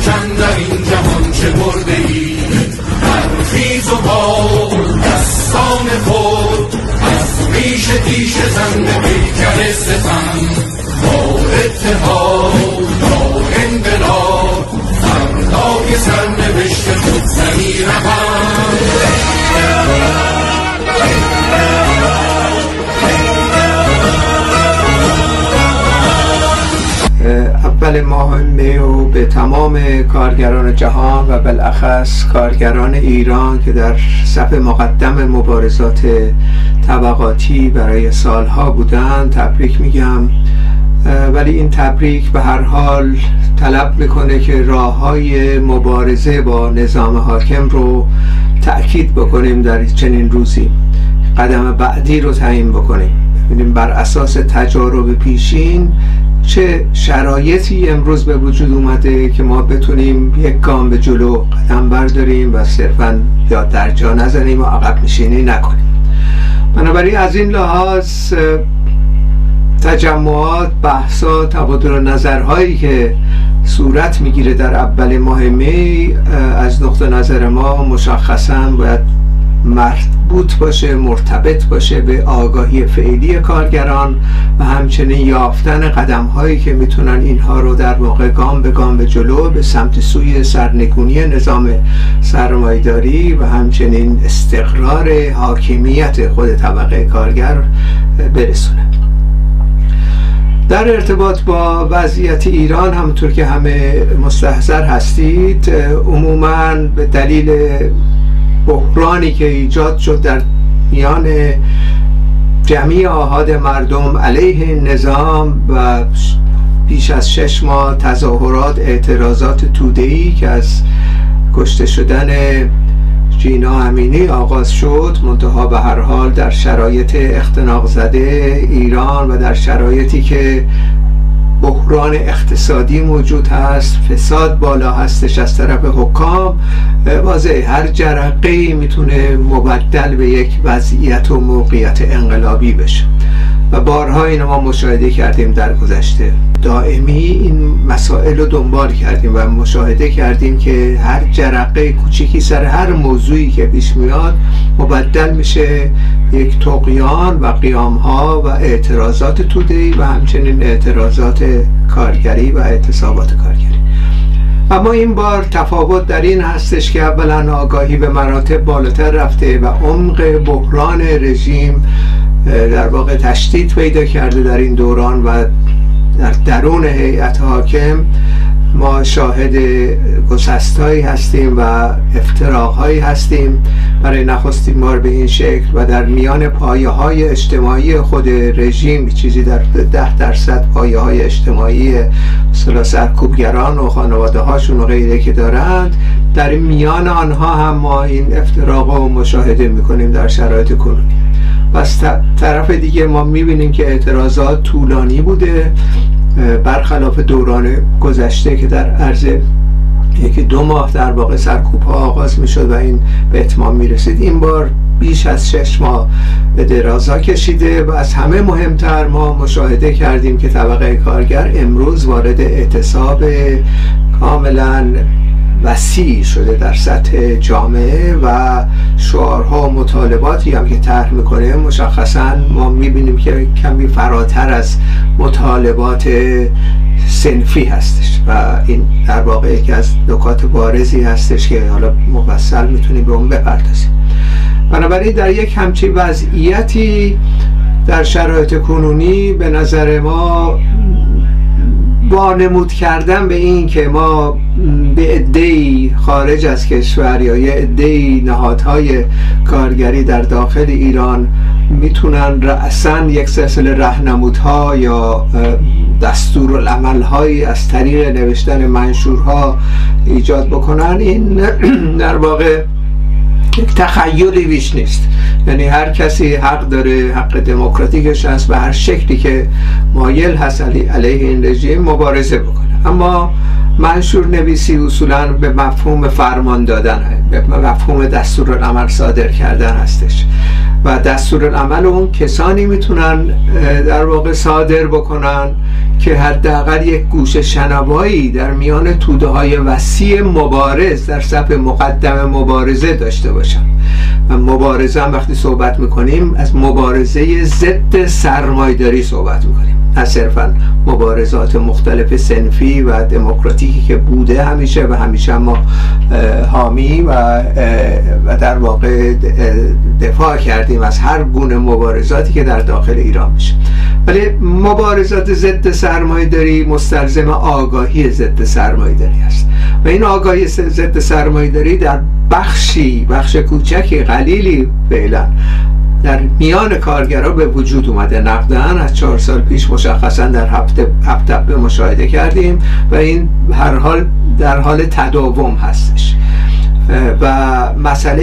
شکن در این جهان چه برده ای برخیز و با دستان خود از ریش تیش زند بیکر پیکر با اتحاد با انقلاب فردای سرنوشت خود زمین رهم تمام کارگران جهان و بالاخص کارگران ایران که در صف مقدم مبارزات طبقاتی برای سالها بودند تبریک میگم. ولی این تبریک به هر حال طلب می‌کنه که راه های مبارزه با نظام حاکم رو تأکید بکنیم در چنین روزی. قدم بعدی رو تعیین بکنیم. ببینیم بر اساس تجارب پیشین چه شرایطی امروز به وجود اومده که ما بتونیم یک گام به جلو قدم برداریم و صرفا یا در جا نزنیم و عقب نشینی نکنیم. بنابراین از این لحاظ تجمعات بحثا تبادل نظرهایی که صورت می‌گیره در اول ماه می از نقطه نظر ما مشخصا باید مربوط باشه مرتبط باشه به آگاهی فعلی کارگران و همچنین یافتن قدم هایی که می‌تونن اینها رو در واقع گام به گام به جلو به سمت سوی سرنگونی نظام سرمایداری و همچنین استقرار حاکمیت خود طبقه کارگر برسونه. در ارتباط با وضعیت ایران همونطور که همه مستحضر هستید عموما به دلیل بحرانی که ایجاد شد در میان جمعی آهاد مردم علیه نظام و بیش از شش ماه تظاهرات اعتراضات تودهی که از کشته شدن جینا امینی آغاز شد منتها به هر حال در شرایط اختناق زده ایران و در شرایطی که بحران اقتصادی موجود هست فساد بالا هستش از طرف حکام. واضح هر جرقه می‌تونه مبدل به یک وضعیت و موقعیت انقلابی بشه. و بارها اینو ما مشاهده کردیم در گذشته. دائمی این مسائل رو دنبال کردیم و مشاهده کردیم که هر جرقه کوچیکی سر هر موضوعی که پیش میاد مبدل میشه یک تقیان و قیام ها و اعتراضات تودهی و همچنین اعتراضات کارگری و اعتصابات کارگری. اما این بار تفاوت در این هستش که اولا آگاهی به مراتب بالاتر رفته و عمق بحران رژیم در واقع تشدید پیدا کرده در این دوران و در درون هیئت حاکم ما شاهد گسستهایی هستیم و افتراقهایی هستیم. برای نخستین بار به این شکل و در میان پایه های اجتماعی خود رژیم چیزی در ده درصد پایه های اجتماعی مثلا سرکوبگران و خانواده هاشون و غیره که دارند در میان آنها هم ما این افتراق رو مشاهده می‌کنیم در شرایط کنونی. و از طرف دیگه ما می‌بینیم که اعتراضات طولانی بوده برخلاف دوران گذشته که در عرض یکی دو ماه در واقع سرکوب ها آغاز می و این به اتمام می رسید این بار بیش از شش ماه به درازا کشیده و از همه مهمتر ما مشاهده کردیم که طبقه کارگر امروز وارد اعتصاب کاملا وسیع شده در سطح جامعه و شعارها و مطالباتی هم که طرح می‌کنه مشخصا ما می‌بینیم که کمی فراتر از مطالبات سنفی هستش و این در واقع یکی از نکات بارزی هستش که حالا مفصل می‌تونیم به اون بپردازیم. بنابراین در یک همچی وضعیتی در شرایط کنونی به نظر ما وانمود کردن به این که ما به عدهای خارج از کشور یا یه عدهای نهادهای کارگری در داخل ایران می‌تونن رأسا یک سلسله رهنمودها یا دستور هایی از طریق نوشتن منشورها ایجاد بکنن. این در واقع یک تخیلی بیش نیست. یعنی هر کسی حق داره حق دموکراتیکش هست به هر شکلی که مایل هست علیه این رژیم مبارزه بکنه. اما منشور نویسی اصولا به مفهوم فرمان دادن به مفهوم دستور العمل صادر کردن هستش. و دستور العمل اون کسانی می‌تونن در واقع صادر بکنن که حداقل یک گوش شنوایی در میان توده های وسیع مبارز در صف مقدم مبارزه داشته باشن. و مبارزه هم وقتی صحبت می‌کنیم از مبارزه ضد سرمایداری صحبت می‌کنیم. نه صرفا مبارزات مختلف سنفی و دموکراتیکی که بوده همیشه و همیشه ما حامی و, و در واقع دفاع کردیم از هر گونه مبارزاتی که در داخل ایران میشه. ولی مبارزات ضد سرمایه داری مستلزم آگاهی ضد سرمایه داری است. و این آگاهی ضد سرمایه داری در بخشی بخش کوچکی قلیلی فعلا در میان کارگرها به وجود اومده. نقدن از چهار سال پیش مشخصا در هفته هفته به مشاهده کردیم و این هر حال در حال تداوم هستش. و مسئله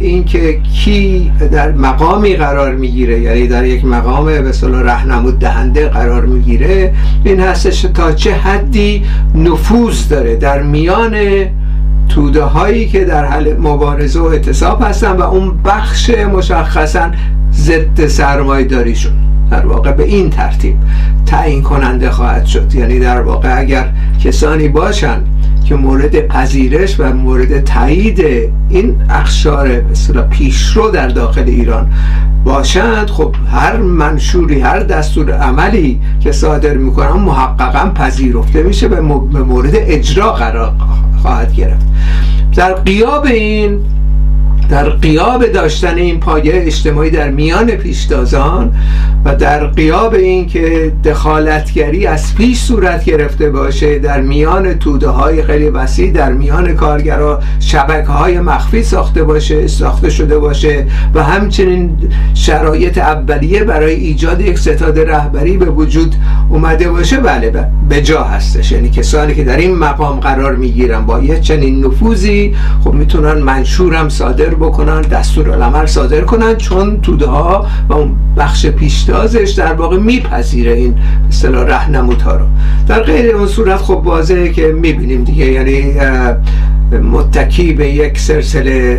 این که کی در مقامی قرار می‌گیره یعنی در یک مقام به صلاح رهنمود دهنده قرار می‌گیره این هستش تا چه حدی نفوذ داره. در میان توده هایی که در حال مبارزه و اعتصاب هستن و اون بخش مشخصا ضد سرمایه داریشون در واقع به این ترتیب تعیین کننده خواهد شد. یعنی در واقع اگر کسانی باشن که مورد پذیرش و مورد تایید این اخشار مثلا پیشرو در داخل ایران باشند خب هر منشوری هر دستور عملی که صادر می‌کنن محققا پذیرفته میشه به مورد اجرا قرار خواهد گرفت. در قیاب این در قیاب داشتن این پایه اجتماعی در میان پیشتازان و در قیاب این که دخالتگری از پیش صورت گرفته باشه در میان توده های خیلی وسیع در میان کارگرها شبکه های مخفی ساخته باشه ساخته شده باشه و همچنین شرایط اولیه برای ایجاد یک ستاد رهبری به وجود اومده باشه. بله به جا هستش. یعنی کسانی که در این مقام قرار می‌گیرن با یه چنین نفوذی خب می‌تونن منشورم صادر بکنن دستورالعمل صادر کنن چون توده ها و اون بخش پیشتازش در واقع میپذیره این اصطلاح رهنمودها رو. در غیر اون صورت خب واضحه که می‌بینیم دیگه یعنی متکی به یک سلسله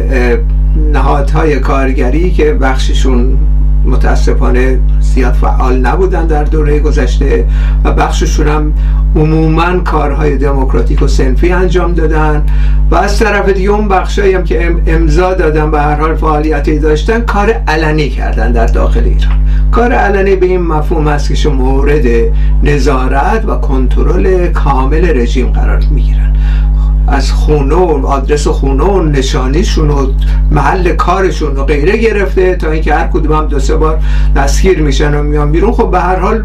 نهادهای کارگری که بخششون متاسفانه زیاد فعال نبودن در دوره گذشته و بخششون هم عموما کارهای دموکراتیک و سنفی انجام دادن و از طرف دیگه اون بخشایی هم که امضا دادن به هر حال فعالیتی داشتن کار علنی کردن در داخل ایران. کار علنی به این مفهوم هست که مورد نظارت و کنترل کامل رژیم قرار می‌گیرن. از خونه و آدرس خونه و نشانیشون و محل کارشون و غیره گرفته تا اینکه هر کدوم هم دو سه بار دستگیر میشن و میان بیرون. خب به هر حال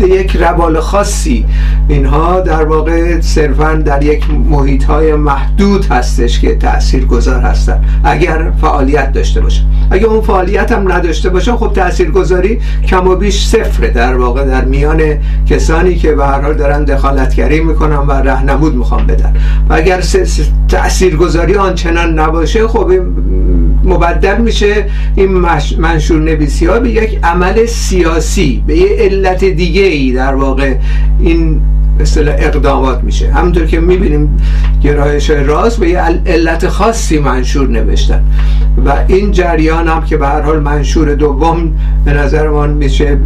یک روال خاصی اینها در واقع صرفا در یک محیط های محدود هستش که تأثیر گذار هستن اگر فعالیت داشته باشن. اگر اون فعالیت هم نداشته باشن خب تأثیر گذاری کم و بیش صفره. در واقع در میان کسانی که به هر حال دارن دخالتگری می‌کنن و رهنمود می‌خوان بدن. و اگر اگر تاثیرگذاری آنچنان نباشه خب مبدل میشه. این منشور نویسی ها به یک عمل سیاسی به یه علت دیگه ای در واقع این مثل اقدامات میشه. همونطور که می‌بینیم گرایش راست به یه علت خاصی منشور نوشتن. و این جریان هم که به هر حال منشور دوم به نظرمان میشه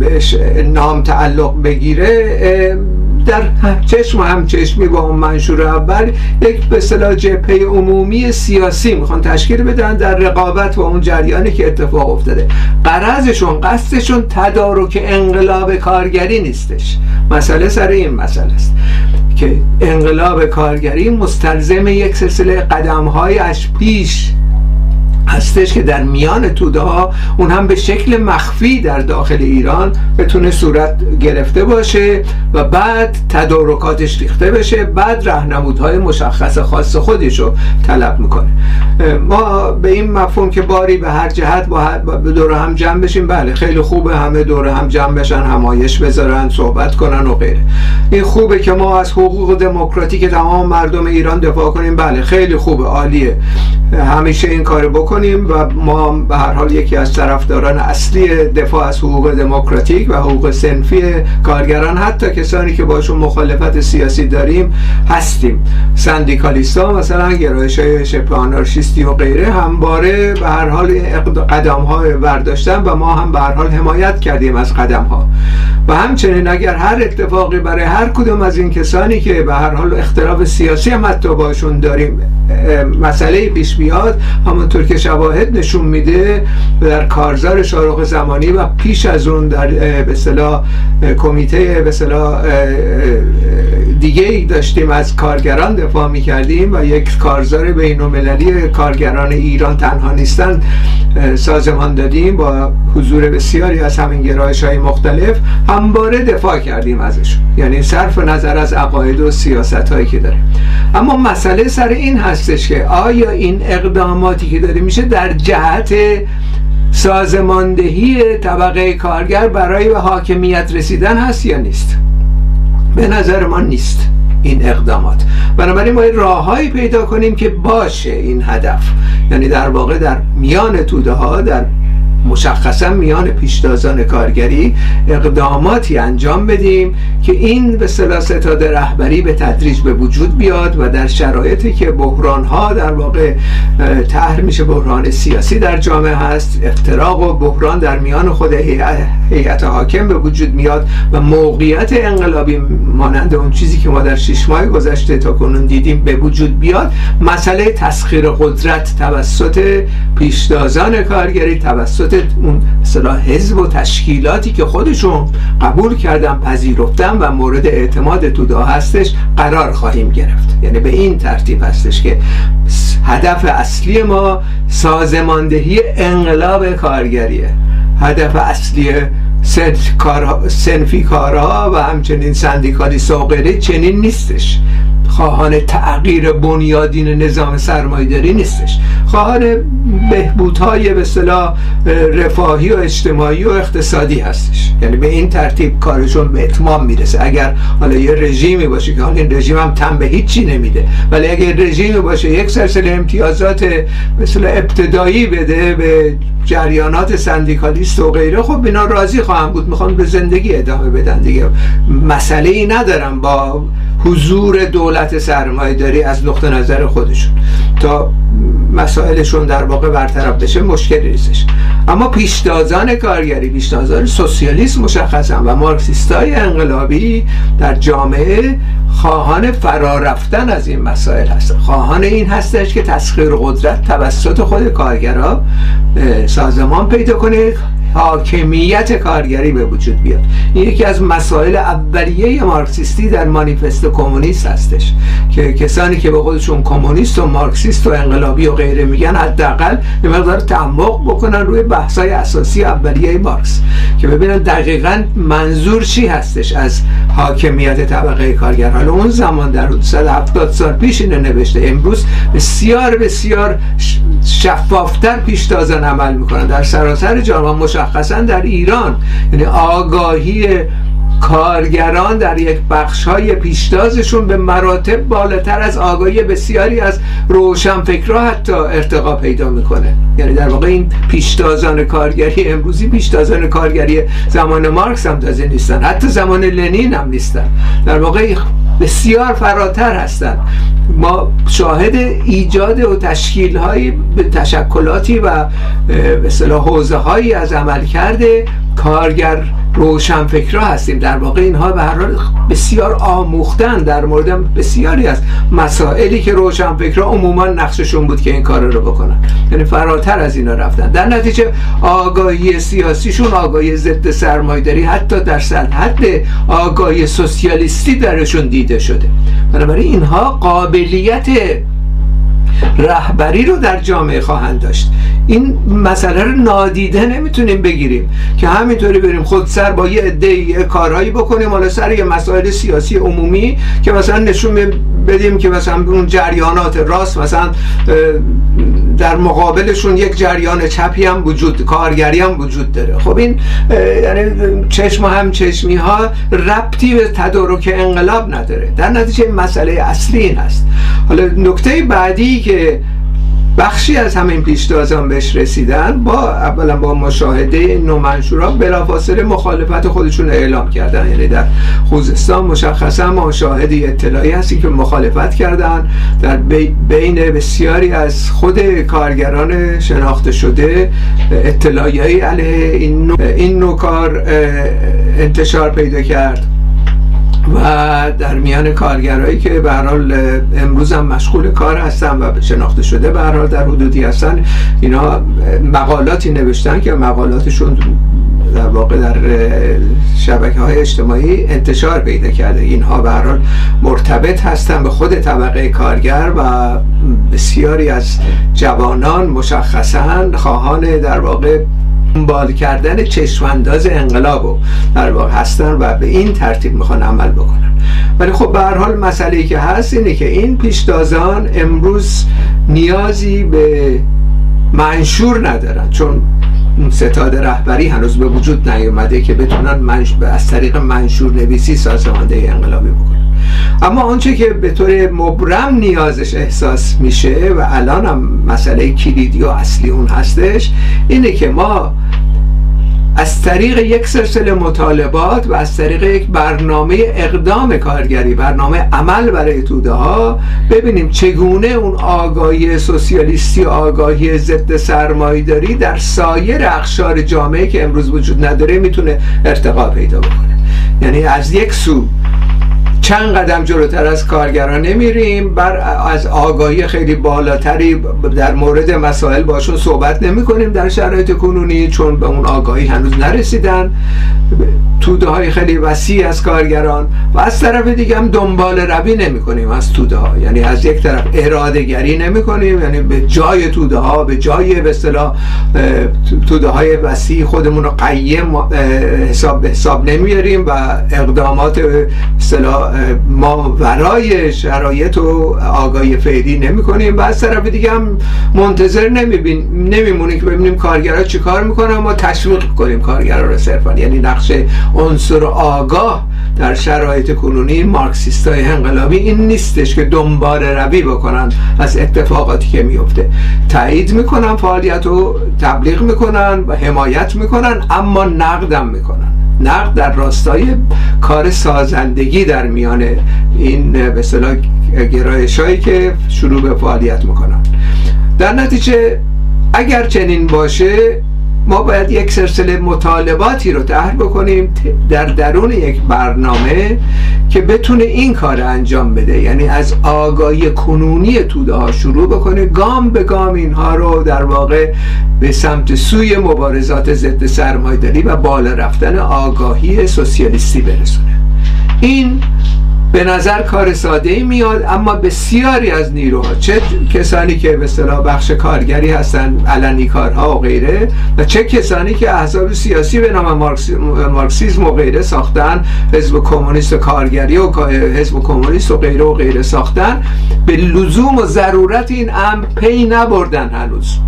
بهش نام تعلق بگیره در چشم و هم چشمی با اون منشور اول یک به اصطلاح جبهه عمومی سیاسی می‌خوان تشکیل بدن در رقابت با اون جریانی که اتفاق افتاده. قرضشون قصدشون تدارک انقلاب کارگری نیستش. مسئله سر این مسئله است که انقلاب کارگری مستلزم یک سلسله قدم های از پیش هستش که در میان توده ها اون هم به شکل مخفی در داخل ایران بتونه صورت گرفته باشه و بعد تدارکاتش ریخته بشه بعد رهنمودهای مشخص خاص خودش رو طلب می‌کنه. ما به این مفهوم که باری به هر جهت با دور هم جمع بشیم بله خیلی خوبه همه دور هم جمع بشن همایش بذارن صحبت کنن و غیره. این خوبه که ما از حقوق دموکراتیک تمام مردم ایران دفاع کنیم بله خیلی خوبه عالیه. همیشه این کار بکنیم و ما به هر حال یکی از طرفداران اصلی دفاع از حقوق دموکراتیک و حقوق سنفی کارگران حتی کسانی که باشون مخالفت سیاسی داریم هستیم. سندیکالیستا مثلا گرایش های شبه و غیره همباره به هر حال قدم های برداشتن و ما هم به هر حال حمایت کردیم از قدم ها و همچنین اگر هر اتفاقی برای هر کدوم از این کسانی که به هر حال اختلاف سیاسی هم حتی باشون داریم مسئله پیش بیاد همونطور که شواهد نشون میده در کارزار شارق زمانی و پیش از اون در به کمیته به دیگه ای داشتیم از کارگران دفاع می‌کردیم و یک کارزار بین المللی کارگران ایران تنها نیستن سازمان دادیم با حضور بسیاری از همین گرایش های مختلف همباره دفاع کردیم ازشون. یعنی صرف نظر از عقاید و سیاست هایی که داره اما مسئله سر این هستش که آیا این اقداماتی که داره میشه در جهت سازماندهی طبقه کارگر برای به حاکمیت رسیدن هست یا نیست؟ به نظر ما نیست این اقدامات. بنابراین باید راههایی پیدا کنیم که باشه این هدف. یعنی در واقع در میان توده ها در مشخصا میان پیشتازان کارگری اقداماتی انجام بدیم که این به ستاد رهبری به تدریج به وجود بیاد و در شرایطی که بحران ها در واقع طرح میشه بحران سیاسی در جامعه هست افتراق و بحران در میان خود هیئت حاکم به وجود میاد و موقعیت انقلابی مانند اون چیزی که ما در شش ماه گذشته تا کنون دیدیم به وجود بیاد مسئله تسخیر قدرت توسط پیشتازان کارگری توسط اون مثلا حزب و تشکیلاتی که خودشون قبول کردن پذیرفتن و مورد اعتماد تودا هستش قرار خواهیم گرفت. یعنی به این ترتیب هستش که هدف اصلی ما سازماندهی انقلاب کارگریه. هدف اصلی سنفی کارها و همچنین سندیکالی ساقره چنین نیستش. خواهان تغییر بنیادین نظام سرمایداری نیستش. خواهان بهبودهای به صلاح رفاهی و اجتماعی و اقتصادی هستش. یعنی به این ترتیب کارشون به اتمام می‌رسه. اگر حالا یه رژیمی باشه که حالا این رژیم هم تن به هیچی نمیده ولی اگر رژیمی باشه یک سلسله امتیازات مثل ابتدایی بده به جریانات سندیکالیست و غیره خب اینا راضی خواهم بود. می‌خوان به زندگی ادامه بدن دیگه. مسئله ای ندارم با حضور دولت سرمایه داری از نقطه نظر خودشون. تا مسائلشون در واقع برطرف بشه مشکلی نیستش. اما پیشتازان کارگری پیشتازان سوسیالیسم مشخصا و مارکسیستای انقلابی در جامعه خواهان فرا رفتن از این مسائل هستن. خواهان این هستش که تسخیر قدرت توسط خود کارگرها سازمان پیدا کنه. حاکمیت کارگری به وجود بیاد. این یکی از مسائل اولیه مارکسیستی در مانیفست کمونیست هستش. که کسانی که به خودشون کمونیست و مارکسیست و انقلابی و غیره میگن حداقل یه مقدار تعمق بکنن روی بحثای اساسی اولیه مارکس. که ببینن دقیقا منظور چی هستش از حاکمیت طبقه کارگر. حالا اون زمان در حدود 170 سال پیش اینو نوشته. امروز بسیار بسیار شفافتر پیشتازان عمل می‌کنن. در سراسر جامعه مشخصا در ایران. یعنی آگاهی کارگران در یک بخش های پیشتازشون به مراتب بالاتر از آگاهی بسیاری از روشنفکرها حتی ارتقا پیدا می‌کنه. یعنی در واقع این پیشتازان کارگری امروزی پیشتازان کارگری زمان مارکس هم تازه نیستن. حتی زمان لنین هم نیستن. در واقع بسیار فراتر هستند. ما شاهد ایجاد و تشکیل های تشکلاتی و به حوزه هایی از عمل کرده کارگر روشنفکرا هستیم. در واقع اینها به هر حال بسیار آموختن. در مورد بسیاری از مسائلی که روشنفکرا عموما نقششون بود که این کار رو بکنن. یعنی فراتر از اینا رفتن. در نتیجه آگاهی سیاسیشون آگاهی ضد سرمایداری حتی در سطح آگاهی سوسیالیستی درشون دیده شده. بنابراین اینها قابلیت رهبری رو در جامعه خواهند داشت. این مسئله رو نادیده نمی‌تونیم بگیریم که همینطوری بریم خود سر با یه عده کارهایی بکنیم حالا سر یه مسائل سیاسی عمومی که مثلا نشون بدیم که مثلا اون جریانات راست مثلا در مقابلشون یک جریان چپی هم وجود کارگری هم وجود داره. خب این یعنی چشم هم چشمی ها ربطی به تدارک انقلاب نداره. در نتیجه مسئله اصلی این هست حالا نکته بعدی که بخشی از همین پیشتازان بهش رسیدن با اولا با مشاهده نومنشورا بلافاصله مخالفت خودشون اعلام کردن. یعنی در خوزستان مشخصا ما اطلاعی هستی که مخالفت کردن. در بین بسیاری از خود کارگران شناخته شده اطلاعی علیه این نوع, این نوع کار انتشار پیدا کرد. و در میان کارگرایی که به حال امروز هم مشغول کار هستن و شناخته شده به حال در حدودی هستن اینا مقالاتی نوشتن که مقالاتشون در واقع در شبکه های اجتماعی انتشار پیدا کرده. اینها به حال مرتبط هستن به خود طبقه کارگر و بسیاری از جوانان مشخصا خواهان در واقع دنبال کردن چشمانداز انقلاب در واقع هستن و به این ترتیب می‌خوان عمل بکنن. ولی خب به هر حال مسئله که هست اینه که این پیشتازان امروز نیازی به منشور ندارن چون ستاد رهبری هنوز به وجود نیومده که بتونن منش... از طریق منشور نویسی سازمانده انقلابی بکنن. اما آنچه که به طور مبرم نیازش احساس میشه و الان هم مسئله کلیدی و اصلی اون هستش اینه که ما از طریق یک سلسله مطالبات و از طریق یک برنامه اقدام کارگری برنامه عمل برای توده ها ببینیم چگونه اون آگاهی سوسیالیستی آگاهی ضد سرمایهداری در سایر اخشار جامعه که امروز وجود نداره می‌تونه ارتقا پیدا بکنه. یعنی از یک سو چند قدم جلوتر از کارگران نمیریم. بر از آگاهی خیلی بالاتری در مورد مسائل باشون صحبت نمی کنیم در شرایط کنونی چون به اون آگاهی هنوز نرسیدن. توده های خیلی وسیع از کارگران و از طرف دیگه هم دنبال روی نمی کنیم از توده ها یعنی از یک طرف اراده گری نمی کنیم یعنی به جای توده ها به جای به اصطلاح توده های وسیع خودمون رو قیم حساب حساب نمیاریم و اقدامات اصطلاح ما ورای شرایط و آگاهی فعلی نمی کنیم و از طرف دیگه هم منتظر نمیمونیم که ببینیم کارگرها چی کار می‌کنن. ما تشویق کنیم کارگرها رو صرفا. یعنی نقش عنصر آگاه در شرایط کنونی مارکسیست های انقلابی این نیستش که دنبال روی بکنن از اتفاقاتی که میفته تایید می‌کنن فعالیت رو تبلیغ می‌کنن و حمایت می‌کنن اما نقدم می‌کنن. نقد در راستای کار سازندگی در میان این به اصطلاح گرایش هایی که شروع به فعالیت می‌کنن. در نتیجه اگر چنین باشه ما باید یک سلسله مطالباتی رو طرح بکنیم در درون یک برنامه که بتونه این کار انجام بده. یعنی از آگاهی کنونی توده ها شروع بکنه. گام به گام اینها رو در واقع به سمت سوی مبارزات ضد سرمایه‌داری و بالا رفتن آگاهی سوسیالیستی برسونه. این به نظر کار ساده ای میاد اما بسیاری از نیروها چه کسانی که به اصطلاح بخش کارگری هستن علنی کارها و غیره و چه کسانی که احزاب سیاسی به نام مارکسیزم و غیره ساختن حزب کمونیست و کارگری و حزب کمونیست و غیره و غیره ساختن به لزوم و ضرورت این امر پی نبردن هنوز.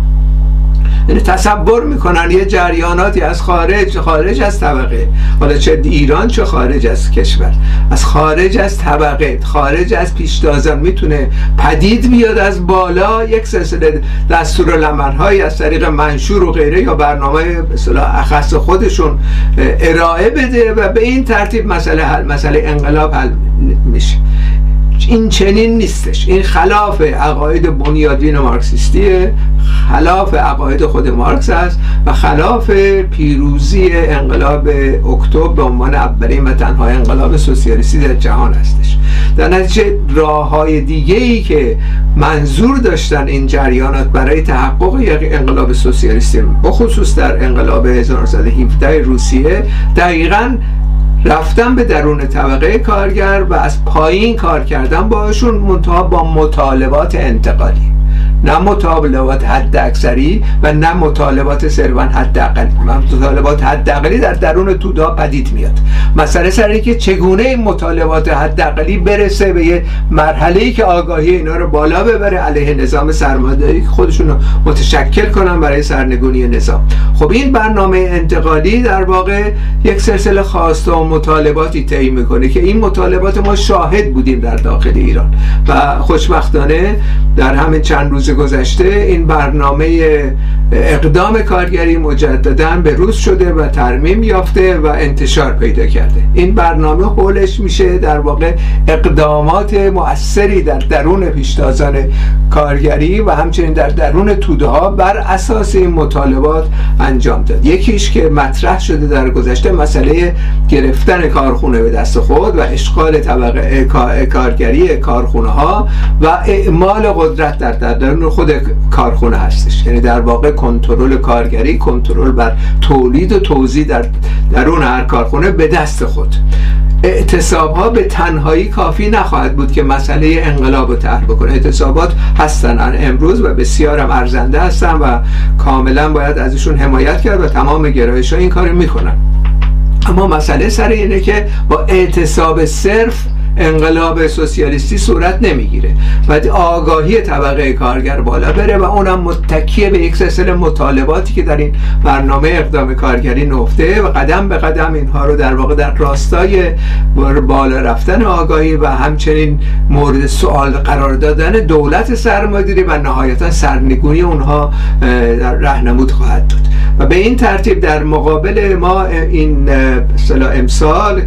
یعنی تصور می‌کنن یه جریاناتی از خارج خارج از طبقه. حالا چه ایران چه خارج از کشور. از خارج از طبقه خارج از پیشتازان می‌تونه پدید بیاد از بالا یک سلسله دستور های از طریق منشور و غیره یا برنامه مثلا اخص خودشون ارائه بده و به این ترتیب مسئله حل مسئله انقلاب حل میشه. این چنین نیستش. این خلاف عقاید بنیادین مارکسیستیه خلاف عقاید خود مارکس است و خلاف پیروزی انقلاب اکتبر به عنوان اولین و تنها انقلاب سوسیالیستی در جهان هستش. در نتیجه راه های دیگه ای که منظور داشتن این جریانات برای تحقق یک انقلاب سوسیالیستی بخصوص در انقلاب 1917 روسیه دقیقا رفتن به درون طبقه کارگر و از پایین کار کردن باشون منتها با مطالبات انتقالی. نه مطالبات حد اکثری و نه مطالبات سروان حد اقلی مطالبات حد اقلی در درون تودا پدید میاد. مسئله سر که چگونه این مطالبات حد اقلی برسه به یه مرحله ای که آگاهی اینا رو بالا ببره علیه نظام سرمایه‌داری خودشون رو متشکل کنن برای سرنگونی نظام. خب این برنامه انتقالی در واقع یک سلسله خواسته و مطالباتی طی می‌کنه که این مطالبات ما شاهد بودیم در داخل ایران. و خوشبختانه در همین چند روز گذشته این برنامه اقدام کارگری مجددا به روز شده و ترمیم یافته و انتشار پیدا کرده. این برنامه حولش میشه در واقع اقدامات مؤثری در درون پیشتازان کارگری و همچنین در درون توده ها بر اساس این مطالبات انجام داد. یکیش که مطرح شده در گذشته مسئله گرفتن کارخونه به دست خود و اشغال طبقه کارگری کارخونه ها و اعمال قدرت در درون خود کارخونه هستش. یعنی در واقع کنترل کارگری کنترل بر تولید و توزیع در درون هر کارخونه به دست خود. اعتصاب ها به تنهایی کافی نخواهد بود که مسئله انقلاب رو طرح بکنه. اعتصابات هستن امروز و بسیار هم ارزنده هستن و کاملا باید ازشون حمایت کرد و تمام گرایش ها این کار می‌کنن. اما مسئله سر اینه که با اعتصاب صرف انقلاب سوسیالیستی صورت نمی‌گیره. و آگاهی طبقه کارگر بالا بره و اونم متکیه به یک سلسله مطالباتی که در این برنامه اقدام کارگری نفته و قدم به قدم اینها رو در واقع در راستای بالا رفتن آگاهی و همچنین مورد سوال قرار دادن دولت سرمایه‌داری و نهایتا سرنگونی اونها رهنمود خواهد داد. و به این ترتیب در مقابل ما این امسال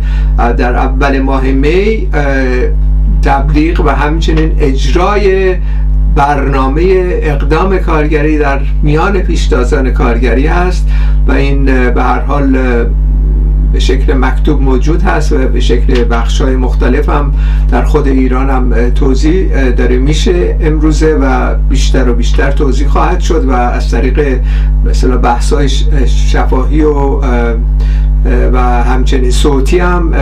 در اول ماه می تبلیغ و همچنین اجرای برنامه اقدام کارگری در میان پیشتازان کارگری هست و این به هر حال به شکل مکتوب موجود هست و به شکل بخش های مختلف هم در خود ایران هم توضیح داره. میشه امروزه و بیشتر و بیشتر توضیح خواهد شد و از طریق مثلا بحث های شفاهی و و همچنین صوتی هم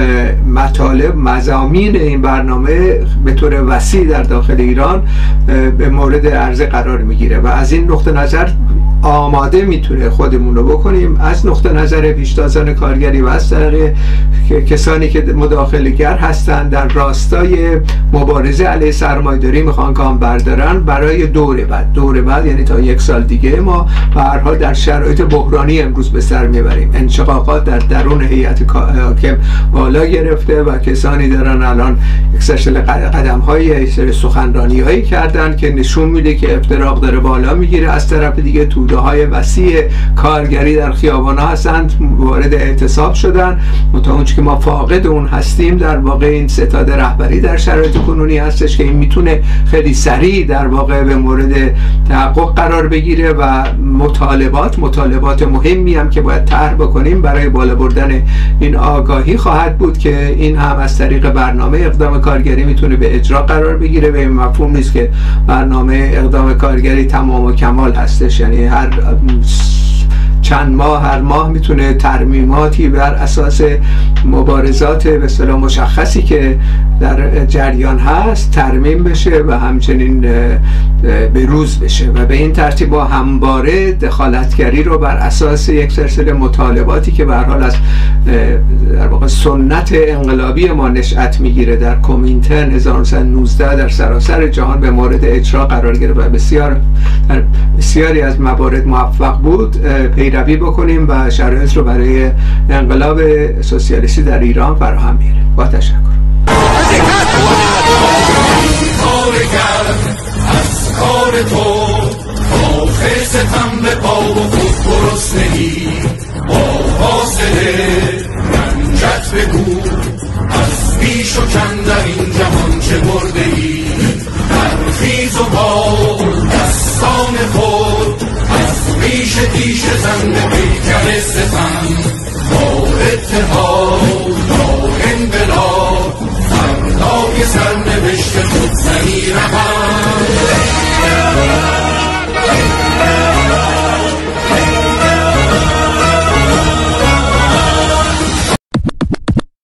مطالب مزامین این برنامه به طور وسیع در داخل ایران به مورد عرضه قرار می‌گیره و از این نقطه نظر آماده می‌تونه خودمون رو بکنیم. از نقطه نظر پیشتازان کارگری و از طریق کسانی که مداخلگر هستند در راستای مبارزه علیه سرمایداری می‌خوان کام بردارن برای دور بعد. دور بعد یعنی تا یک سال دیگه ما به هر حال در شرایط بحرانی امروز به سر می‌بریم. انشقاقات در درون هیئت حاکم بالا گرفته و کسانی دارن الان یک قدم های سخنرانی هایی کردن که نشون میده که افتراق داره بالا می‌گیره. از طرف دیگه توده های وسیع کارگری در خیابان ها هستند وارد اعتصاب شدن. متأ که ما فاقد اون هستیم در واقع این ستاد رهبری در شرایط کنونی هستش که این می‌تونه خیلی سریع در واقع به مورد تحقق قرار بگیره و مطالبات مطالبات مهمی هم که باید طرح بکنیم برای بالا بردن این آگاهی خواهد بود که این هم از طریق برنامه اقدام کارگری می‌تونه به اجرا قرار بگیره و این مفهوم نیست که برنامه اقدام کارگری تمام و کمال هستش. یعنی هر چند ماه هر ماه می‌تونه ترمیماتی بر اساس مبارزات به مشخصی که در جریان هست ترمیم بشه و همچنین به روز بشه و به این ترتیب با همباره دخالتگری رو بر اساس یک سلسله مطالباتی که به حال از در واقع سنت انقلابی ما نشأت می‌گیره در کومینترن 1919 در سراسر جهان به مورد اجرا قرار گرفت و بسیار در بسیاری از موارد موفق بود پیروی بکنیم و شرایط رو برای انقلاب سوسیالیستی در ایران فراهم میره با تشکر. از کار تو آخر ستم به پا و خود گرسنگی با فاصله رنجت بگو از بیش و در این جهان چه برده ای در خیز و بال دستان خود از ریش تیش زن به پیکر ستم با اتحاد سر نوشته خود سهی رها.